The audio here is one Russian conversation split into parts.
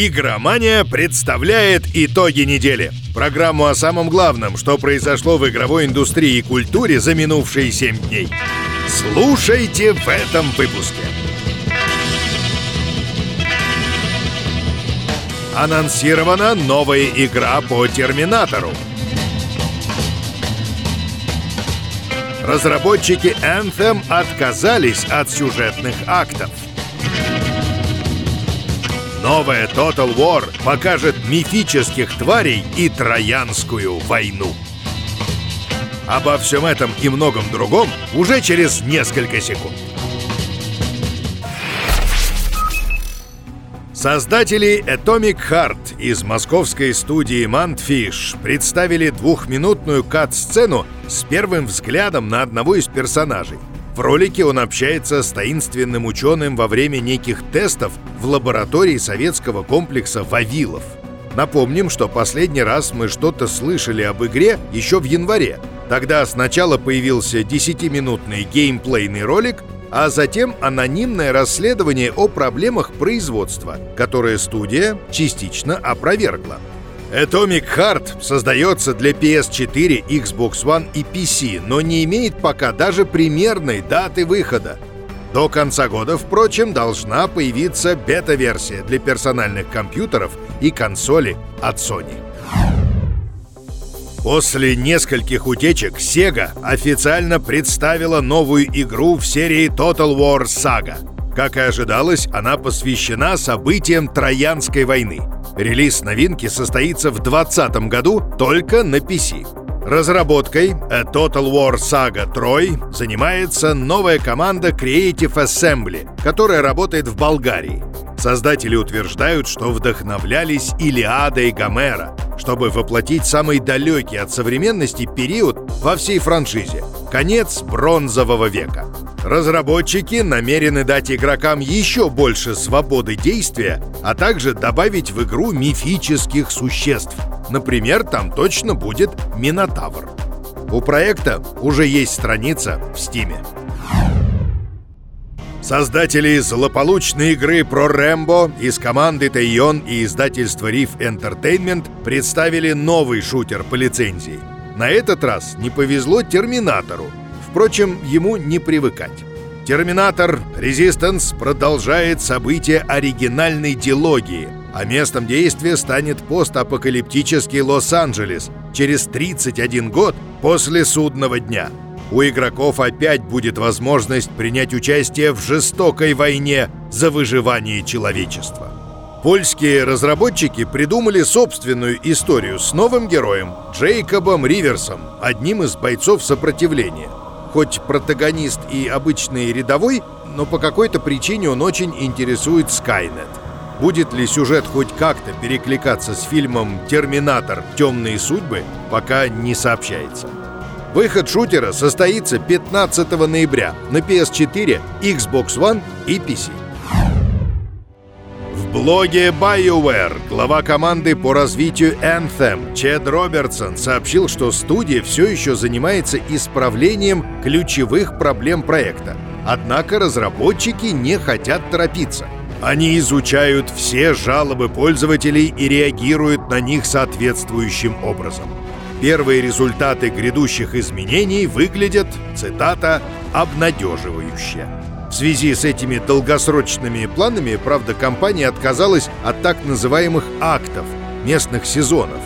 Игромания представляет итоги недели. Программу о самом главном, что произошло в игровой индустрии и культуре за минувшие 7 дней. Слушайте в этом выпуске. Анонсирована новая игра по Терминатору. Разработчики Anthem отказались от сюжетных актов. Новая Total War покажет мифических тварей и Троянскую войну. Обо всем этом и многом другом уже через несколько секунд. Создатели Atomic Heart из московской студии Mantfish представили двухминутную кат-сцену с первым взглядом на одного из персонажей. В ролике он общается с таинственным ученым во время неких тестов в лаборатории советского комплекса «Вавилов». Напомним, что последний раз мы что-то слышали об игре еще в январе. Тогда сначала появился 10-минутный геймплейный ролик, а затем анонимное расследование о проблемах производства, которое студия частично опровергла. Atomic Heart создается для PS4, Xbox One и PC, но не имеет пока даже примерной даты выхода. До конца года, впрочем, должна появиться бета-версия для персональных компьютеров и консоли от Sony. После нескольких утечек Sega официально представила новую игру в серии Total War Saga. Как и ожидалось, она посвящена событиям Троянской войны. Релиз новинки состоится в 2020 году только на PC. Разработкой A Total War Saga Troy занимается новая команда Creative Assembly, которая работает в Болгарии. Создатели утверждают, что вдохновлялись Илиадой Гомера, чтобы воплотить самый далекий от современности период во всей франшизе — конец бронзового века. Разработчики намерены дать игрокам еще больше свободы действия, а также добавить в игру мифических существ. Например, там точно будет Минотавр. У проекта уже есть страница в Стиме. Создатели злополучной игры про Рэмбо из команды Тайон и издательства Reef Entertainment представили новый шутер по лицензии. На этот раз не повезло Терминатору. Впрочем, ему не привыкать. Терминатор Resistance продолжает события оригинальной дилогии, а местом действия станет постапокалиптический Лос-Анджелес через 31 год после судного дня – у игроков опять будет возможность принять участие в жестокой войне за выживание человечества. Польские разработчики придумали собственную историю с новым героем Джейкобом Риверсом, одним из бойцов сопротивления. Хоть протагонист и обычный рядовой, но по какой-то причине он очень интересует Скайнет. Будет ли сюжет хоть как-то перекликаться с фильмом «Терминатор. Темные судьбы» пока не сообщается. Выход шутера состоится 15 ноября на PS4, Xbox One и PC. В блоге BioWare глава команды по развитию Anthem Чед Робертсон сообщил, что студия все еще занимается исправлением ключевых проблем проекта. Однако разработчики не хотят торопиться. Они изучают все жалобы пользователей и реагируют на них соответствующим образом. Первые результаты грядущих изменений выглядят, цитата, «обнадеживающе». В связи с этими долгосрочными планами, правда, компания отказалась от так называемых «актов» местных сезонов.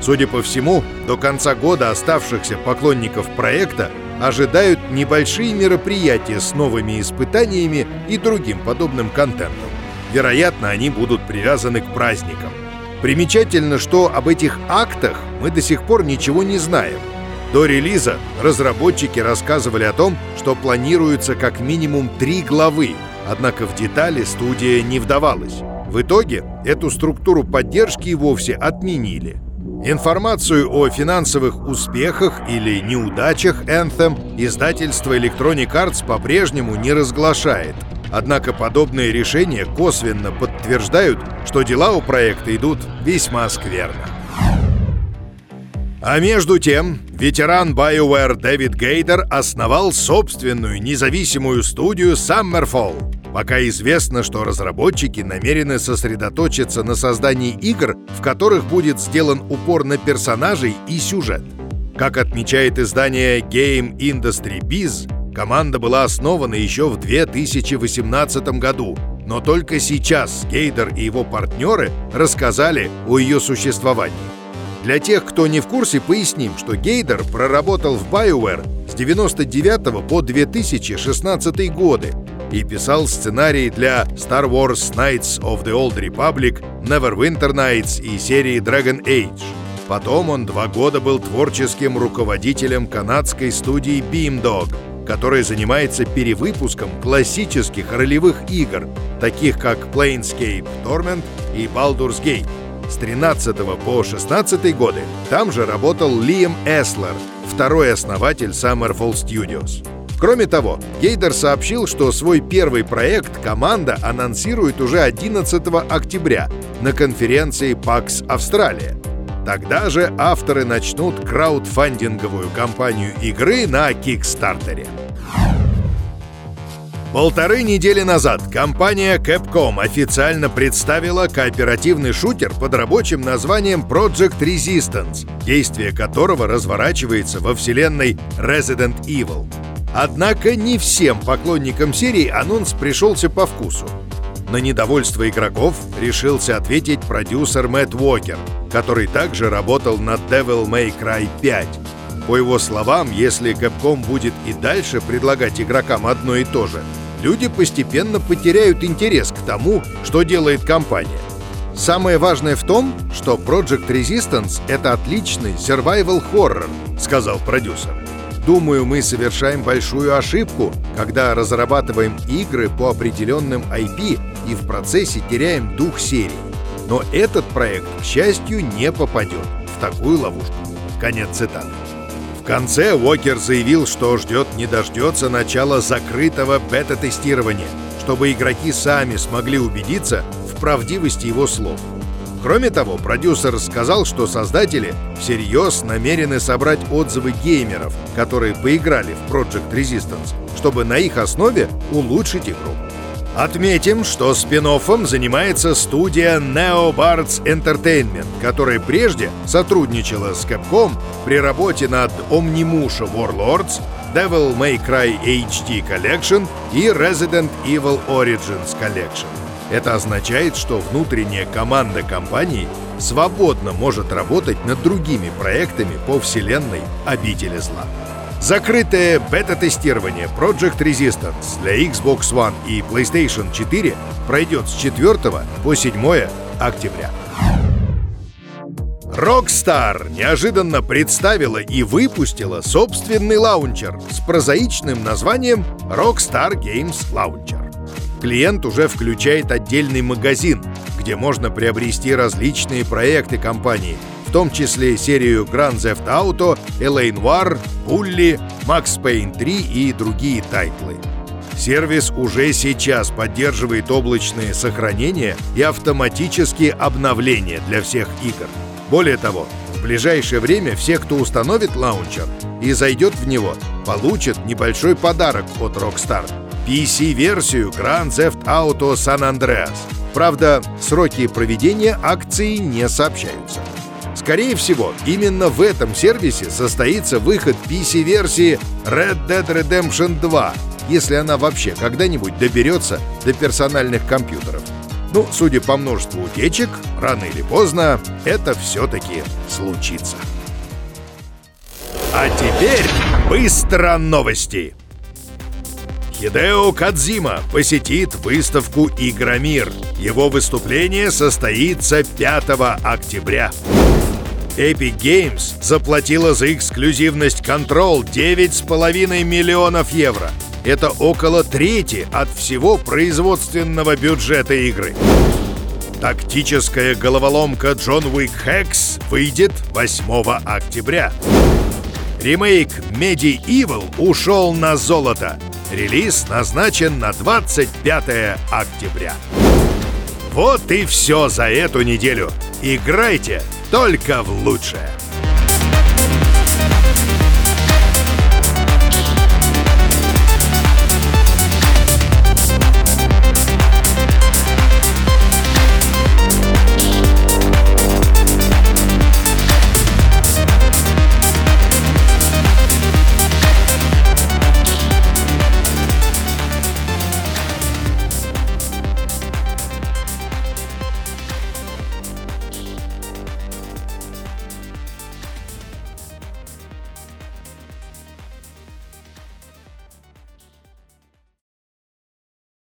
Судя по всему, до конца года оставшихся поклонников проекта ожидают небольшие мероприятия с новыми испытаниями и другим подобным контентом. Вероятно, они будут привязаны к праздникам. Примечательно, что об этих актах мы до сих пор ничего не знаем. До релиза разработчики рассказывали о том, что планируется как минимум три главы, однако в детали студия не вдавалась. В итоге эту структуру поддержки вовсе отменили. Информацию о финансовых успехах или неудачах Anthem издательство Electronic Arts по-прежнему не разглашает – Однако подобные решения косвенно подтверждают, что дела у проекта идут весьма скверно. А между тем, ветеран BioWare Дэвид Гейдер основал собственную независимую студию Summerfall. Пока известно, что разработчики намерены сосредоточиться на создании игр, в которых будет сделан упор на персонажей и сюжет. Как отмечает издание Game Industry Biz, команда была основана еще в 2018 году, но только сейчас Гейдер и его партнеры рассказали о ее существовании. Для тех, кто не в курсе, поясним, что Гейдер проработал в BioWare с 99 по 2016 годы и писал сценарии для Star Wars Knights of the Old Republic, Neverwinter Nights и серии Dragon Age. Потом он два года был творческим руководителем канадской студии Beamdog, которая занимается перевыпуском классических ролевых игр, таких как Planescape Torment и Baldur's Gate. С 13 по 16 годы там же работал Лиам Эслер, второй основатель Summerfall Studios. Кроме того, Гейдер сообщил, что свой первый проект команда анонсирует уже 11 октября на конференции PAX Австралия. Тогда же авторы начнут краудфандинговую кампанию игры на Кикстартере. Полторы недели назад компания Capcom официально представила кооперативный шутер под рабочим названием Project Resistance, действие которого разворачивается во вселенной Resident Evil. Однако не всем поклонникам серии анонс пришелся по вкусу. На недовольство игроков решился ответить продюсер Мэтт Уокер, который также работал над Devil May Cry 5. По его словам, если Capcom будет и дальше предлагать игрокам одно и то же, люди постепенно потеряют интерес к тому, что делает компания. Самое важное в том, что Project Resistance — это отличный survival horror, сказал продюсер. Думаю, мы совершаем большую ошибку, когда разрабатываем игры по определенным IP и в процессе теряем дух серии. Но этот проект, к счастью, не попадет в такую ловушку. Конец цитаты. В конце Уокер заявил, что ждет не дождется начала закрытого бета-тестирования, чтобы игроки сами смогли убедиться в правдивости его слов – Кроме того, продюсер сказал, что создатели всерьез намерены собрать отзывы геймеров, которые поиграли в Project Resistance, чтобы на их основе улучшить игру. Отметим, что спин занимается студия NeoBards Entertainment, которая прежде сотрудничала с Capcom при работе над Omnimusha Warlords, Devil May Cry HD Collection и Resident Evil Origins Collection. Это означает, что внутренняя команда компании свободно может работать над другими проектами по вселенной обители зла. Закрытое бета-тестирование Project Resistance для Xbox One и PlayStation 4 пройдет с 4 по 7 октября. Rockstar неожиданно представила и выпустила собственный лаунчер с прозаичным названием Rockstar Games Launcher клиент уже включает отдельный магазин, где можно приобрести различные проекты компании, в том числе серию Grand Theft Auto, L.A. Noire, Bully, Max Payne 3 и другие тайтлы. Сервис уже сейчас поддерживает облачные сохранения и автоматические обновления для всех игр. Более того, в ближайшее время все, кто установит лаунчер и зайдет в него, получат небольшой подарок от Rockstar — PC-версию Grand Theft Auto San Andreas. Правда, сроки проведения акции не сообщаются. Скорее всего, именно в этом сервисе состоится выход PC-версии Red Dead Redemption 2, если она вообще когда-нибудь доберется до персональных компьютеров. Ну, судя по множеству утечек, рано или поздно это все-таки случится. А теперь быстро новости! Хидео Кадзима посетит выставку «Игромир». Его выступление состоится 5 октября. Epic Games заплатила за эксклюзивность Control 9,5 миллионов евро. Это около трети от всего производственного бюджета игры. Тактическая головоломка John Wick Hex выйдет 8 октября. Ремейк Medieval ушел на золото. Релиз назначен на 25 октября. Вот и все за эту неделю. Играйте только в лучшее.